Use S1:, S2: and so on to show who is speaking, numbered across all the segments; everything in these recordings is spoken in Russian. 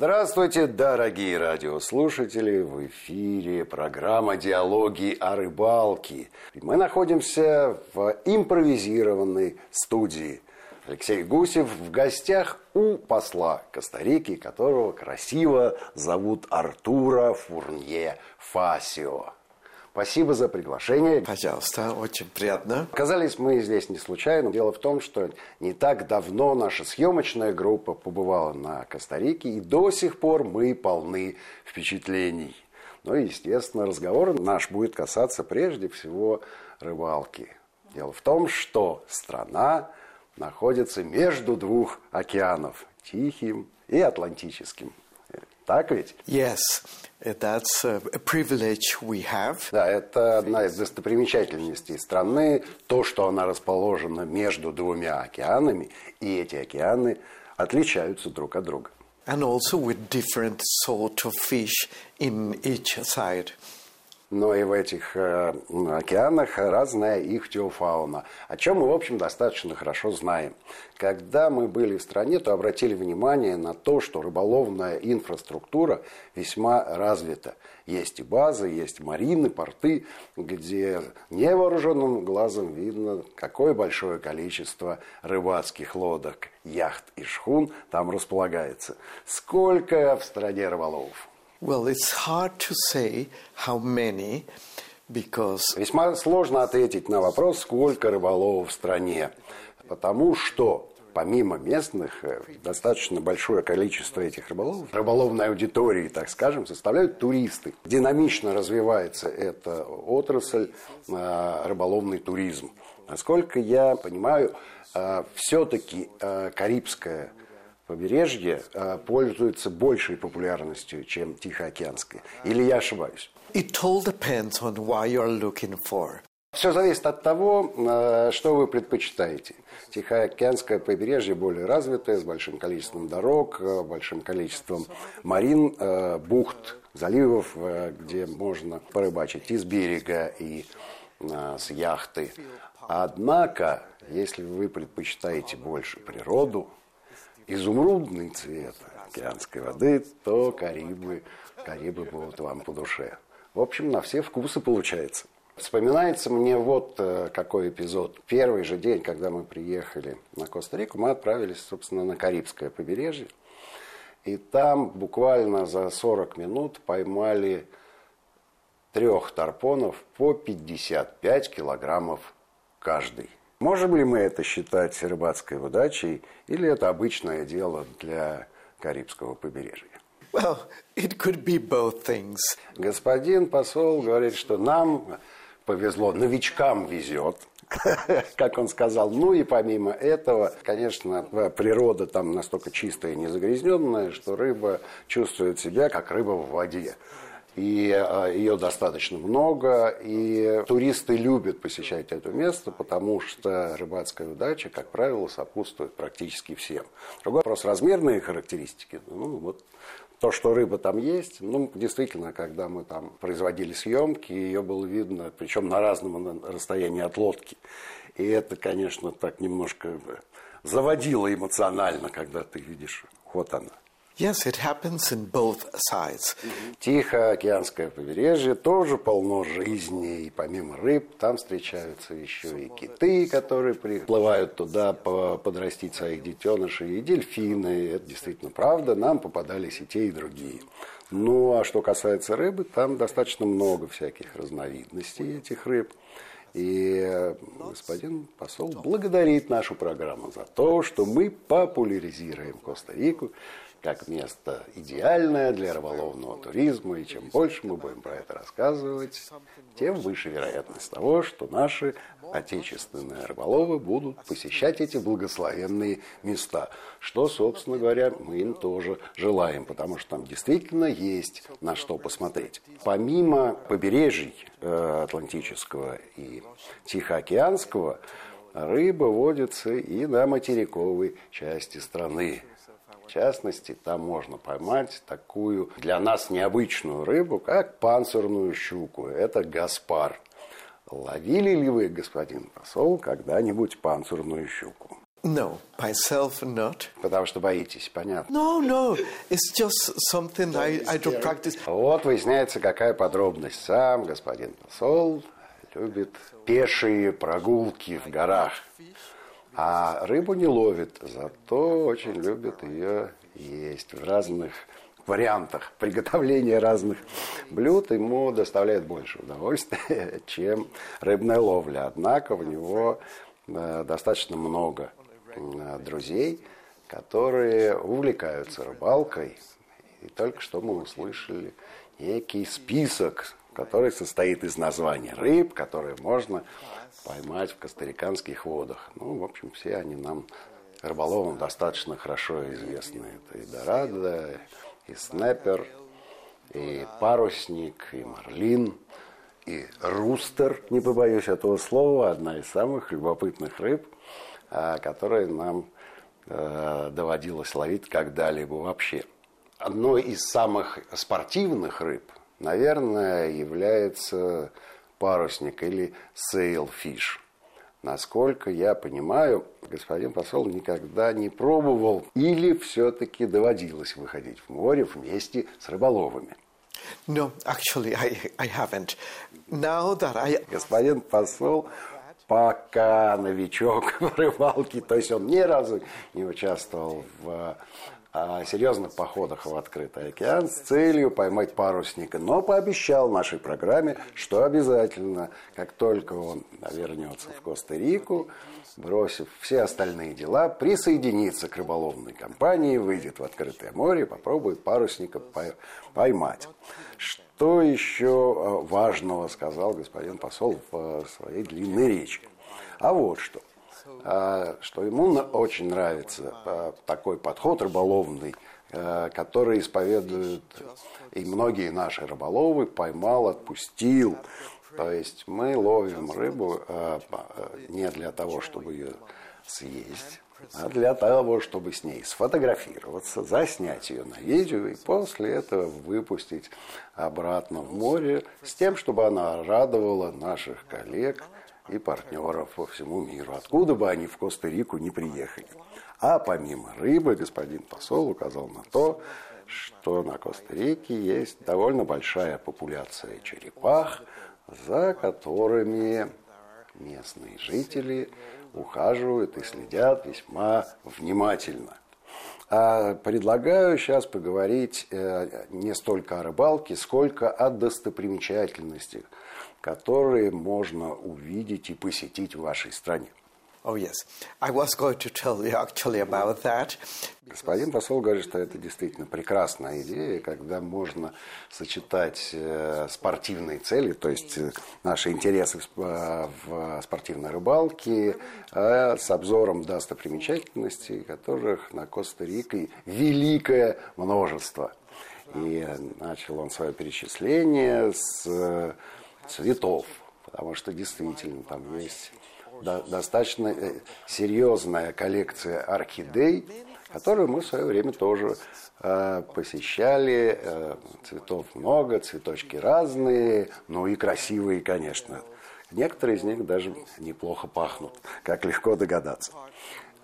S1: Здравствуйте, дорогие радиослушатели! В эфире программа «Диалоги о рыбалке». Мы находимся в импровизированной студии. Алексей Гусев в гостях у посла Коста-Рики, которого красиво зовут Артура Фурнье Фасио. Спасибо за приглашение.
S2: Пожалуйста, очень приятно.
S1: Оказались мы здесь не случайно. Дело в том, что не так давно наша съемочная группа побывала на Коста-Рике, и до сих пор мы полны впечатлений. Ну и, естественно, разговор наш будет касаться прежде всего рыбалки. Дело в том, что страна находится между двух океанов – Тихим и Атлантическим. Так ведь?
S2: Yes, that's a privilege we have.
S1: Да, это одна из достопримечательностей страны, то, что она расположена между двумя океанами, и эти океаны отличаются друг от друга.
S2: And also with different sort of fish in each side
S1: но и в этих э, океанах разная ихтиофауна, о чем мы, в общем, достаточно хорошо знаем. Когда мы были в стране, то обратили внимание на то, что рыболовная инфраструктура весьма развита. Есть и базы, есть марины, порты, где невооруженным глазом видно, какое большое количество рыбацких лодок, яхт и шхун там располагается. Сколько в стране рыболовов?
S2: Well, it's hard to say how many, because...
S1: Весьма сложно ответить на вопрос, сколько рыболовов в стране, потому что помимо местных, э, достаточно большое количество этих рыболовов, рыболовной аудитории, так скажем, составляют туристы. Динамично развивается эта отрасль, э, рыболовный туризм. Насколько я понимаю, э, все-таки Карибская побережье э, пользуется большей популярностью, чем Тихоокеанское. Или я ошибаюсь?
S2: It all depends on what you're looking for.
S1: Все зависит от того, э, что вы предпочитаете. Тихоокеанское побережье более развитое, с большим количеством дорог, э, большим количеством марин, бухт, заливов, где можно порыбачить и с берега, и с яхты. Однако, если вы предпочитаете больше природу, изумрудный цвет океанской воды, то Карибы, Карибы будут вам по душе. В общем, на все вкусы получается. Вспоминается мне вот э, какой эпизод. Первый же день, когда мы приехали на Коста-Рику, мы отправились, собственно, на Карибское побережье. И там буквально за 40 минут поймали трех тарпонов по 55 килограммов каждый. Можем ли мы это считать рыбацкой удачей, или это обычное дело для Карибского побережья?
S2: Well, it could be both things.
S1: Господин посол говорит, что нам повезло, новичкам везет, как он сказал. Ну и помимо этого, конечно, природа там настолько чистая и незагрязненная, что рыба чувствует себя как рыба в воде и а, ее достаточно много, и туристы любят посещать это место, потому что рыбацкая удача, как правило, сопутствует практически всем. Другой вопрос – размерные характеристики. Ну, вот то, что рыба там есть, ну, действительно, когда мы там производили съемки, ее было видно, причем на разном расстоянии от лодки. И это, конечно, так немножко заводило эмоционально, когда ты видишь, вот она.
S2: Yes, it happens in both sides.
S1: Тихоокеанское побережье тоже полно жизни, и помимо рыб там встречаются еще и киты, которые приплывают туда подрастить своих детенышей, и дельфины. Это действительно правда, нам попадались и те, и другие. Ну, а что касается рыбы, там достаточно много всяких разновидностей этих рыб. И господин посол благодарит нашу программу за то, что мы популяризируем Коста-Рику как место идеальное для рыболовного туризма, и чем больше мы будем про это рассказывать, тем выше вероятность того, что наши отечественные рыболовы будут посещать эти благословенные места, что, собственно говоря, мы им тоже желаем, потому что там действительно есть на что посмотреть. Помимо побережий э, Атлантического и Тихоокеанского, рыба водится и на материковой части страны. В частности, там можно поймать такую для нас необычную рыбу, как панцирную щуку. Это гаспар. Ловили ли вы, господин посол, когда-нибудь панцирную щуку?
S2: No, myself not.
S1: Потому что боитесь, понятно.
S2: No, no, it's just something I, I don't practice.
S1: Вот выясняется, какая подробность. Сам господин посол любит пешие прогулки в горах. А рыбу не ловит, зато очень любит ее есть в разных вариантах приготовления разных блюд ему доставляет больше удовольствия, чем рыбная ловля. Однако у него э, достаточно много э, друзей, которые увлекаются рыбалкой. И только что мы услышали некий список, который состоит из названий рыб, которые можно поймать в костариканских водах. Ну, в общем, все они нам, рыболовам, достаточно хорошо известны. Это и дорадо, и снайпер, и парусник, и марлин, и рустер, не побоюсь этого слова, одна из самых любопытных рыб, а, которые нам э, доводилось ловить когда-либо вообще. Одной из самых спортивных рыб, наверное, является парусник или sailfish – Насколько я понимаю, господин посол никогда не пробовал или все-таки доводилось выходить в море вместе с рыболовами.
S2: No, actually, I, I haven't. Now that I...
S1: Господин посол пока новичок в рыбалке, то есть он ни разу не участвовал в о серьезных походах в открытый океан с целью поймать парусника, но пообещал нашей программе, что обязательно, как только он вернется в Коста-Рику, бросив все остальные дела, присоединится к рыболовной компании, выйдет в открытое море попробует парусника поймать. Что еще э, важного сказал господин посол в своей длинной речи? А вот что. А, что ему очень нравится а, такой подход рыболовный, а, который исповедуют и многие наши рыболовы поймал, отпустил. То есть мы ловим рыбу не для того, чтобы ее съесть, а для того, чтобы с ней сфотографироваться, заснять ее на видео и после этого выпустить обратно в море с тем, чтобы она радовала наших коллег – и партнеров по всему миру, откуда бы они в Коста-Рику не приехали. А помимо рыбы, господин посол указал на то, что на Коста-Рике есть довольно большая популяция черепах, за которыми местные жители ухаживают и следят весьма внимательно. А предлагаю сейчас поговорить э, не столько о рыбалке, сколько о достопримечательностях – которые можно увидеть и посетить в вашей стране.
S2: Oh, yes. I was going to tell you actually about that.
S1: Господин посол говорит, что это действительно прекрасная идея, когда можно сочетать э, спортивные цели, то есть э, наши интересы в, э, спортивной рыбалке с обзором достопримечательностей, которых на Коста-Рике великое множество. И начал он свое перечисление с цветов, потому что действительно там есть до, достаточно э, серьезная коллекция орхидей, которую мы в свое время тоже э, посещали. Э, цветов много, цветочки разные, ну и красивые, конечно. Некоторые из них даже неплохо пахнут, как легко догадаться.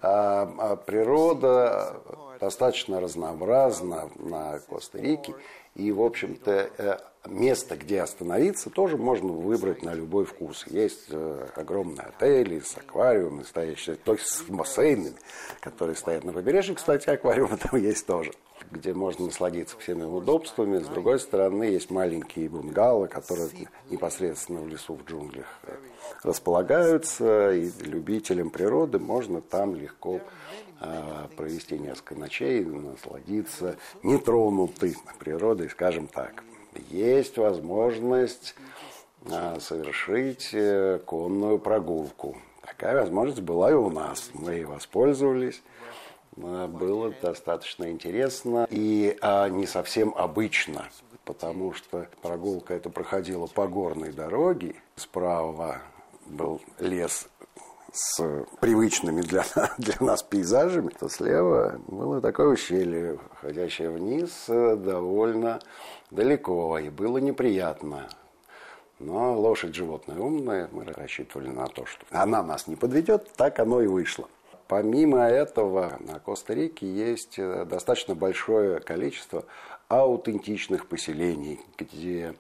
S1: А, а природа достаточно разнообразна на Коста-Рике. И, в общем-то, э, место, где остановиться, тоже можно выбрать на любой вкус. Есть э, огромные отели с аквариумами, стоящие, то есть с бассейнами, которые стоят на побережье. Кстати, аквариумы там есть тоже где можно насладиться всеми удобствами. С другой стороны, есть маленькие бунгало, которые непосредственно в лесу, в джунглях э, располагаются. И любителям природы можно там легко а, провести несколько ночей, насладиться нетронутой природой, скажем так. Есть возможность а, совершить э, конную прогулку. Такая возможность была и у нас. Мы ей воспользовались. А, было достаточно интересно и а, не совсем обычно, потому что прогулка эта проходила по горной дороге. Справа был лес с привычными для, для нас пейзажами, то слева было такое ущелье, ходящее вниз э, довольно далеко, и было неприятно. Но лошадь животное умное, мы рассчитывали на то, что она нас не подведет, так оно и вышло. Помимо этого, на Коста-Рике есть э, достаточно большое количество аутентичных поселений, где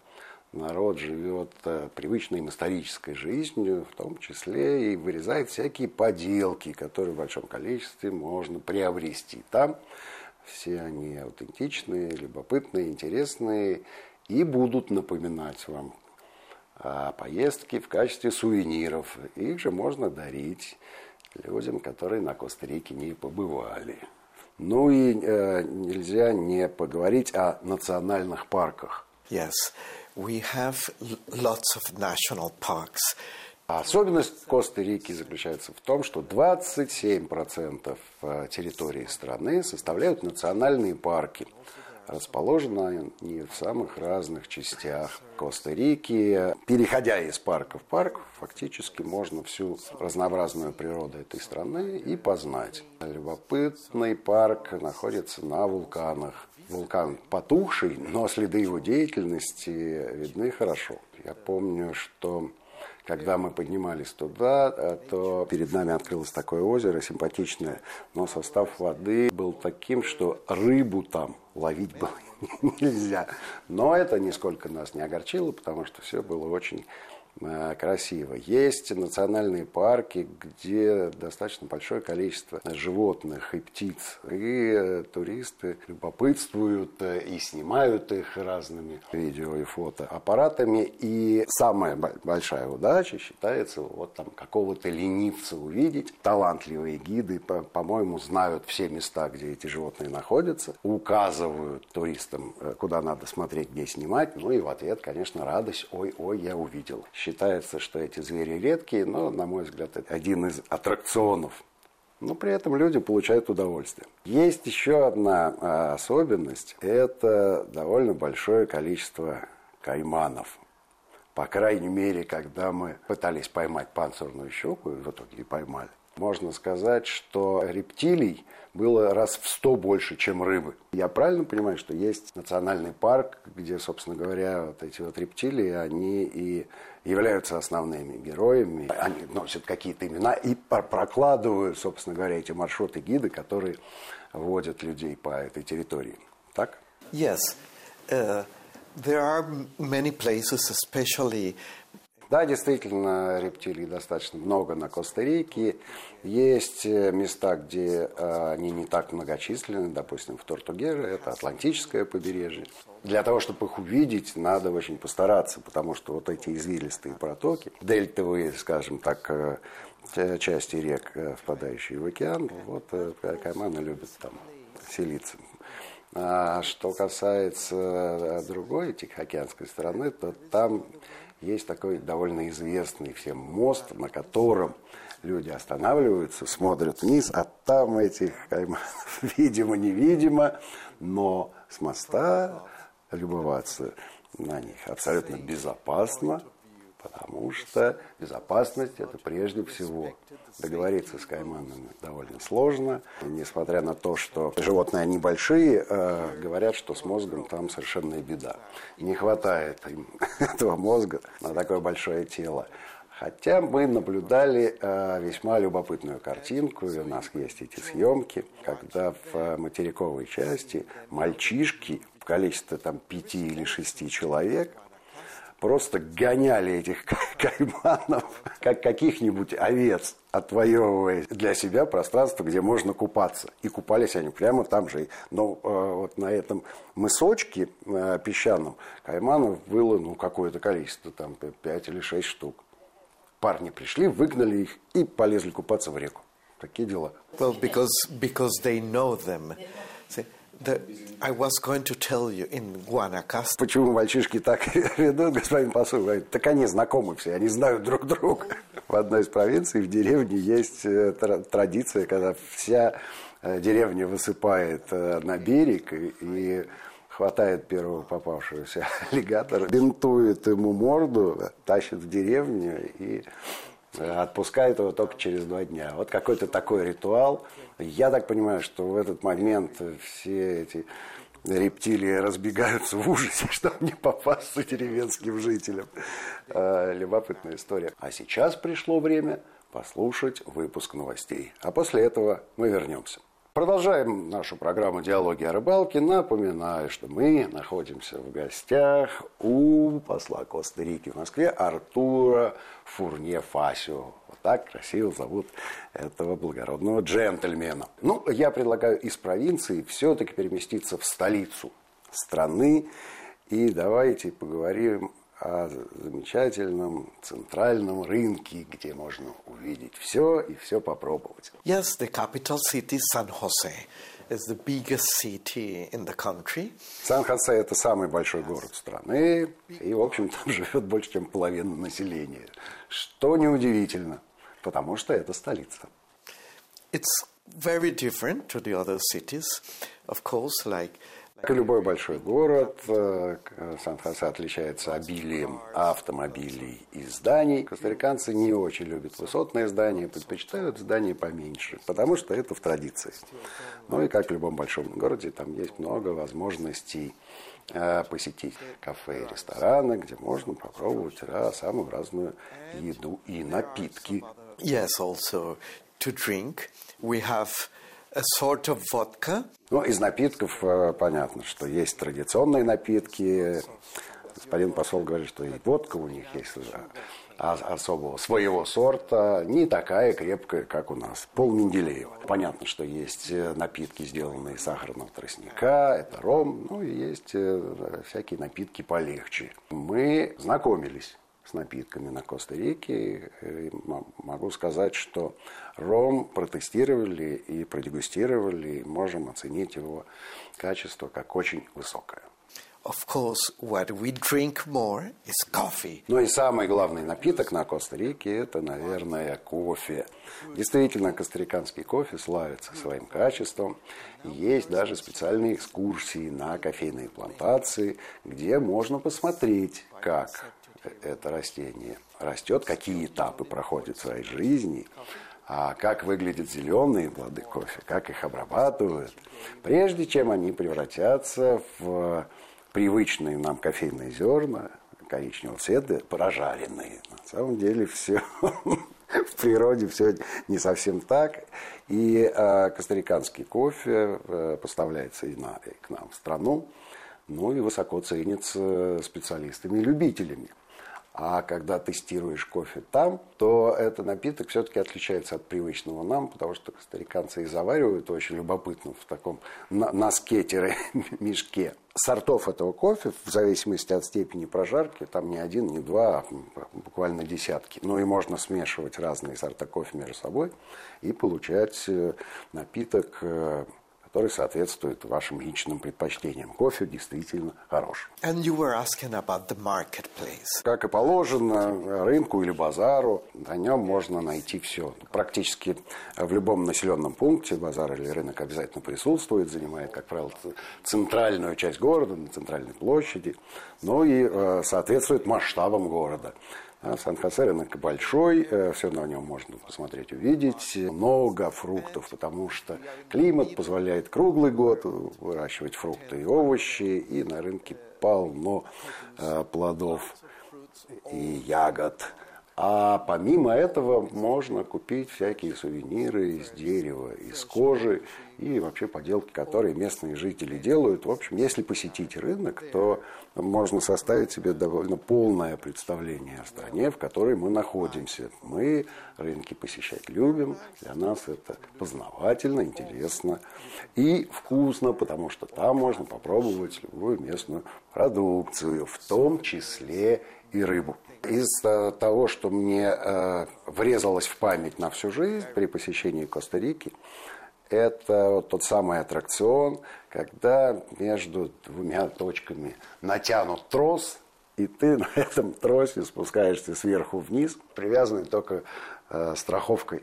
S1: народ живет э, привычной им исторической жизнью, в том числе и вырезает всякие поделки, которые в большом количестве можно приобрести там. Все они аутентичные, любопытные, интересные и будут напоминать вам о поездке в качестве сувениров. Их же можно дарить людям, которые на Коста-Рике не побывали. Ну и э, нельзя не поговорить о национальных парках.
S2: Yes, we have lots of national parks.
S1: Особенность Коста-Рики заключается в том, что 27% э, территории страны составляют национальные парки. Расположены они в самых разных частях Коста-Рики. Переходя из парка в парк, фактически можно всю разнообразную природу этой страны и познать. Любопытный парк находится на вулканах. Вулкан потухший, но следы его деятельности видны хорошо. Я помню, что когда мы поднимались туда, э, то перед нами открылось такое озеро симпатичное, но состав воды был таким, что рыбу там ловить было нельзя. Но это нисколько нас не огорчило, потому что все было очень красиво. Есть национальные парки, где достаточно большое количество животных и птиц. И э, туристы любопытствуют э, и снимают их разными видео и фото аппаратами. И самая большая удача считается вот там какого-то ленивца увидеть. Талантливые гиды, по-моему, знают все места, где эти животные находятся, указывают туристам, куда надо смотреть, где снимать. Ну и в ответ, конечно, радость. Ой-ой, я увидел. Считается, что эти звери редкие, но, на мой взгляд, это один из аттракционов. Но при этом люди получают удовольствие. Есть еще одна а, особенность. Это довольно большое количество кайманов. По крайней мере, когда мы пытались поймать панцирную щеку, и в итоге и поймали, можно сказать, что рептилий было раз в сто больше, чем рыбы. Я правильно понимаю, что есть национальный парк, где, собственно говоря, вот эти вот рептилии, они и являются основными героями. Они носят какие-то имена и прокладывают, собственно говоря, эти маршруты гиды, которые водят людей по этой территории. Так?
S2: Yes. Uh, there are many places, especially
S1: да, действительно, рептилий достаточно много на Коста-Рике. Есть э, места, где э, они не так многочисленны, допустим, в Тортугере, это Атлантическое побережье. Для того, чтобы их увидеть, надо очень постараться, потому что вот эти извилистые протоки, дельтовые, скажем так, э, части рек, впадающие в океан, вот кайманы любят там селиться. А что касается другой Тихоокеанской стороны, то там есть такой довольно известный всем мост, на котором люди останавливаются, смотрят вниз, а там этих кайманов, видимо-невидимо, но с моста любоваться на них абсолютно безопасно, потому что безопасность – это прежде всего. Договориться с кайманами довольно сложно. Несмотря на то, что животные они большие, э, говорят, что с мозгом там совершенная беда. Не хватает им этого мозга на такое большое тело. Хотя мы наблюдали э, весьма любопытную картинку, и у нас есть эти съемки, когда в материковой части мальчишки в количестве там пяти или шести человек – просто гоняли этих кайманов, как каких-нибудь овец, отвоевывая для себя пространство, где можно купаться. И купались они прямо там же. Но э, вот на этом мысочке э, песчаном кайманов было ну, какое-то количество, там 5 или 6 штук. Парни пришли, выгнали их и полезли купаться в реку. Такие дела.
S2: Well, because, because they know them. I was going to tell you in Guanacaste.
S1: Почему мальчишки так ведут, господин посол? Говорит, так они знакомы все, они знают друг друга. В одной из провинций, в деревне, есть э, традиция, когда вся э, деревня высыпает э, на берег и хватает первого попавшегося аллигатора, бинтует ему морду, тащит в деревню и отпускает его только через два дня. Вот какой-то такой ритуал. Я так понимаю, что в этот момент все эти рептилии разбегаются в ужасе, чтобы не попасться деревенским жителям. Любопытная история. А сейчас пришло время послушать выпуск новостей. А после этого мы вернемся. Продолжаем нашу программу «Диалоги о рыбалке». Напоминаю, что мы находимся в гостях у посла Коста-Рики в Москве Артура Фурне Фасио. Вот так красиво зовут этого благородного джентльмена. Ну, я предлагаю из провинции все-таки переместиться в столицу страны. И давайте поговорим о замечательном центральном рынке, где можно увидеть все и все попробовать.
S2: Yes, the capital city, San Jose, is the biggest city in the country.
S1: Сан-Хосе – это самый большой город страны, и, в общем, там живет больше, чем половина населения. Что неудивительно, потому что это столица.
S2: It's very different to the other cities, of course, like
S1: Как и любой большой город, э, Сан-Хосе отличается обилием автомобилей и зданий. Костариканцы не очень любят высотные здания, предпочитают здания поменьше, потому что это в традиции. Ну и как в любом большом городе, там есть много возможностей э, посетить кафе и рестораны, где можно попробовать самую разную еду и напитки.
S2: Yes, also to drink. We have a sort of vodka.
S1: Ну, из напитков э, понятно, что есть традиционные напитки. Господин посол говорит, что и водка у них есть особого своего сорта, не такая крепкая, как у нас, пол Менделеева. Понятно, что есть э, напитки, сделанные из сахарного тростника, это ром, ну и есть э, всякие напитки полегче. Мы знакомились с напитками на Коста-Рике. М- могу сказать, что ром протестировали и продегустировали, и можем оценить его качество как очень высокое.
S2: Of course, what we drink more is coffee.
S1: Ну и самый главный напиток на Коста-Рике – это, наверное, кофе. Действительно, костариканский кофе славится своим качеством. Есть даже специальные экскурсии на кофейные плантации, где можно посмотреть, как это растение растет, какие этапы проходят в своей жизни, а как выглядят зеленые плоды кофе, как их обрабатывают, прежде чем они превратятся в привычные нам кофейные зерна коричневого цвета, прожаренные. На самом деле все в природе все не совсем так. И э, костариканский кофе э, поставляется и, на, и к нам в страну, ну и высоко ценится специалистами и любителями. А когда тестируешь кофе там, то этот напиток все-таки отличается от привычного нам, потому что стариканцы и заваривают очень любопытно в таком носке-мешке. Сортов этого кофе, в зависимости от степени прожарки, там не один, не два, а буквально десятки. Ну и можно смешивать разные сорта кофе между собой и получать э, напиток э, который соответствует вашим личным предпочтениям. Кофе действительно хорош.
S2: And you were asking about the marketplace.
S1: Как и положено, рынку или базару, на нем можно найти все. Практически в любом населенном пункте базар или рынок обязательно присутствует, занимает, как правило, центральную часть города, на центральной площади, но и э, соответствует масштабам города. А Сан-Хосе рынок большой, все на нем можно посмотреть, увидеть. Много фруктов, потому что климат позволяет круглый год выращивать фрукты и овощи, и на рынке полно э, плодов и ягод. А помимо этого можно купить всякие сувениры из дерева, из кожи и вообще поделки, которые местные жители делают. В общем, если посетить рынок, то можно составить себе довольно полное представление о стране, в которой мы находимся. Мы рынки посещать любим, для нас это познавательно, интересно и вкусно, потому что там можно попробовать любую местную продукцию, в том числе и рыбу. Из э, того, что мне э, врезалось в память на всю жизнь при посещении Коста-Рики, это вот тот самый аттракцион, когда между двумя точками натянут трос, и ты на этом тросе спускаешься сверху вниз, привязанный только э, страховкой.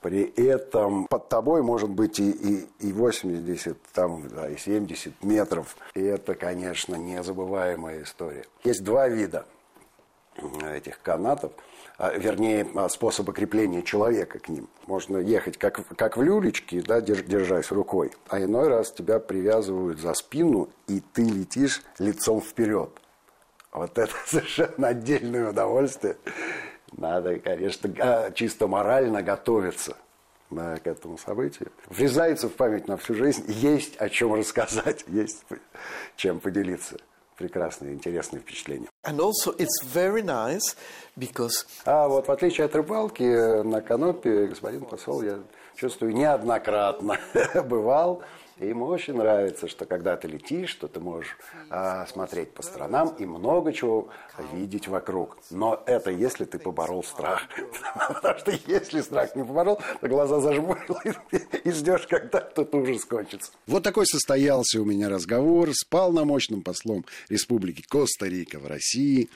S1: При этом под тобой может быть и, и, и 80, там, да, и 70 метров. И это, конечно, незабываемая история. Есть два вида этих канатов, а, вернее, а, способа крепления человека к ним. Можно ехать как, как в люлечке, да, держ- держась рукой, а иной раз тебя привязывают за спину, и ты летишь лицом вперед. Вот это совершенно отдельное удовольствие. Надо, конечно, чисто морально готовиться к этому событию. Врезается в память на всю жизнь. Есть о чем рассказать, есть чем поделиться. Прекрасные, интересные впечатления.
S2: And also it's very nice because...
S1: А вот в отличие от рыбалки, на канопе, господин посол, я чувствую, неоднократно бывал и ему очень нравится, что когда ты летишь, что ты можешь а, смотреть по сторонам и много чего видеть вокруг. Но это если ты поборол страх. Потому что если страх не поборол, то глаза зажмурил и ждешь, когда этот ужас кончится. Вот такой состоялся у меня разговор с полномочным послом Республики Коста-Рика в России.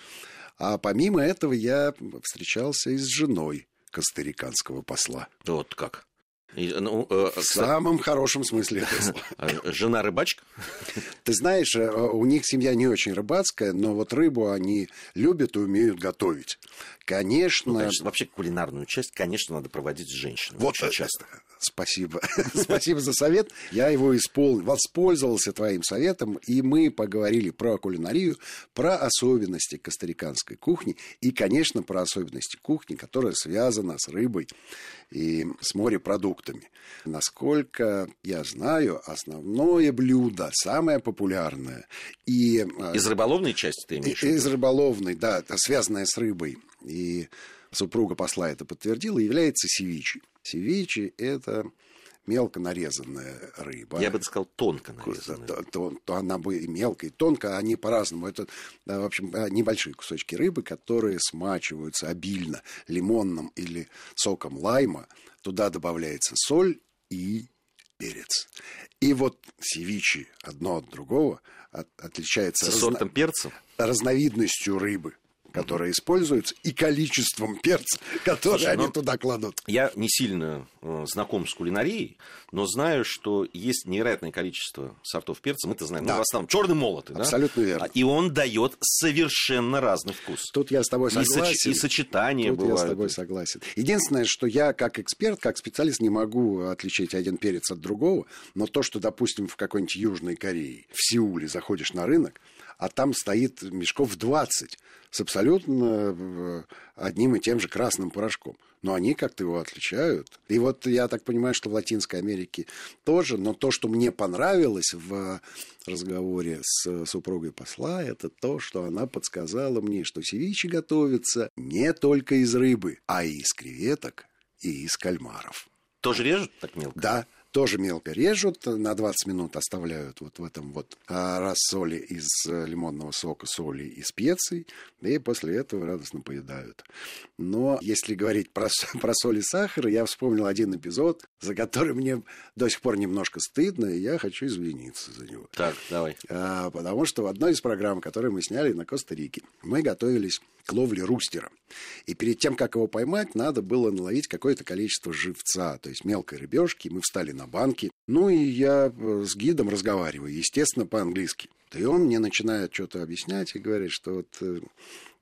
S1: А помимо этого я встречался и с женой костариканского посла.
S3: Вот как?
S1: И, ну, э, в самом хорошем смысле
S3: а, Жена рыбачка?
S1: Ты знаешь, э, у них семья не очень рыбацкая, но вот рыбу они любят и умеют готовить. Конечно... Ну,
S3: конечно вообще кулинарную часть, конечно, надо проводить с женщиной. Вот очень часто.
S1: Спасибо. Спасибо за совет. Я его исполнил, воспользовался твоим советом, и мы поговорили про кулинарию, про особенности костариканской кухни и, конечно, про особенности кухни, которая связана с рыбой и с морепродуктами. Насколько я знаю, основное блюдо, самое популярное и...
S3: Э, из рыболовной части ты имеешь?
S1: Из рыболовной, да, связанное с рыбой. И супруга посла это подтвердила, является севичи. Севичи – это мелко нарезанная рыба.
S3: Я бы сказал, тонко нарезанная.
S1: То, то, то она бы и мелко, и тонко, они по-разному. Это, в общем, небольшие кусочки рыбы, которые смачиваются обильно лимонным или соком лайма. Туда добавляется соль и перец. И вот севичи одно от другого от, отличается...
S3: С разно... перца?
S1: Разновидностью рыбы которые используются, и количеством перца, который Слушай, они ну, туда кладут.
S3: Я не сильно э, знаком с кулинарией, но знаю, что есть невероятное количество сортов перца. Мы-то знаем, да. ну, в основном черный молотый.
S1: Абсолютно
S3: да?
S1: верно.
S3: И он дает совершенно разный вкус.
S1: Тут я с тобой согласен.
S3: И, соч- и сочетания
S1: Тут
S3: бывают.
S1: я с тобой согласен. Единственное, что я как эксперт, как специалист не могу отличить один перец от другого, но то, что, допустим, в какой-нибудь Южной Корее, в Сеуле заходишь на рынок, а там стоит мешков 20 с абсолютно э, одним и тем же красным порошком. Но они как-то его отличают. И вот я так понимаю, что в Латинской Америке тоже. Но то, что мне понравилось в разговоре с супругой посла, это то, что она подсказала мне, что севичи готовится не только из рыбы, а и из креветок, и из кальмаров.
S3: Тоже режут так мелко?
S1: Да, тоже мелко режут, на 20 минут оставляют вот в этом вот а, рассоле из э, лимонного сока, соли и специй, и после этого радостно поедают. Но если говорить про, про соль и сахар, я вспомнил один эпизод, за который мне до сих пор немножко стыдно, и я хочу извиниться за него.
S3: Так, давай.
S1: А, потому что в одной из программ, которые мы сняли на Коста-Рике, мы готовились к ловле рустера. И перед тем, как его поймать, надо было наловить какое-то количество живца, то есть мелкой рыбешки. Мы встали на банки. Ну и я э, с гидом разговариваю, естественно, по-английски. И он мне начинает что-то объяснять и говорит, что вот э,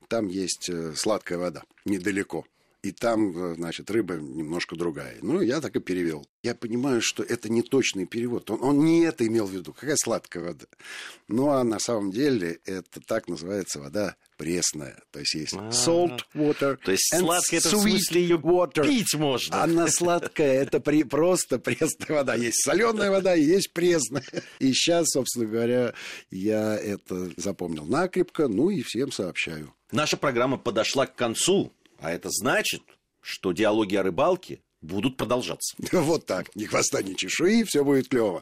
S1: там есть э, сладкая вода недалеко и там, э, значит, рыба немножко другая. Ну, я так и перевел. Я понимаю, что это не точный перевод. Он, он не это имел в виду. Какая сладкая вода. Ну, а на самом деле это так называется вода пресная. То есть есть а. salt water
S3: То есть сладкая это в смысле ее water. пить можно.
S1: Она сладкая, это при, просто пресная вода. Есть соленая вода и есть пресная. И сейчас, собственно говоря, я это запомнил накрепко, ну и всем сообщаю.
S3: Наша программа подошла к концу. А это значит, что диалоги о рыбалке будут продолжаться.
S1: Вот так. Ни хвоста, ни чешуи, все будет клево.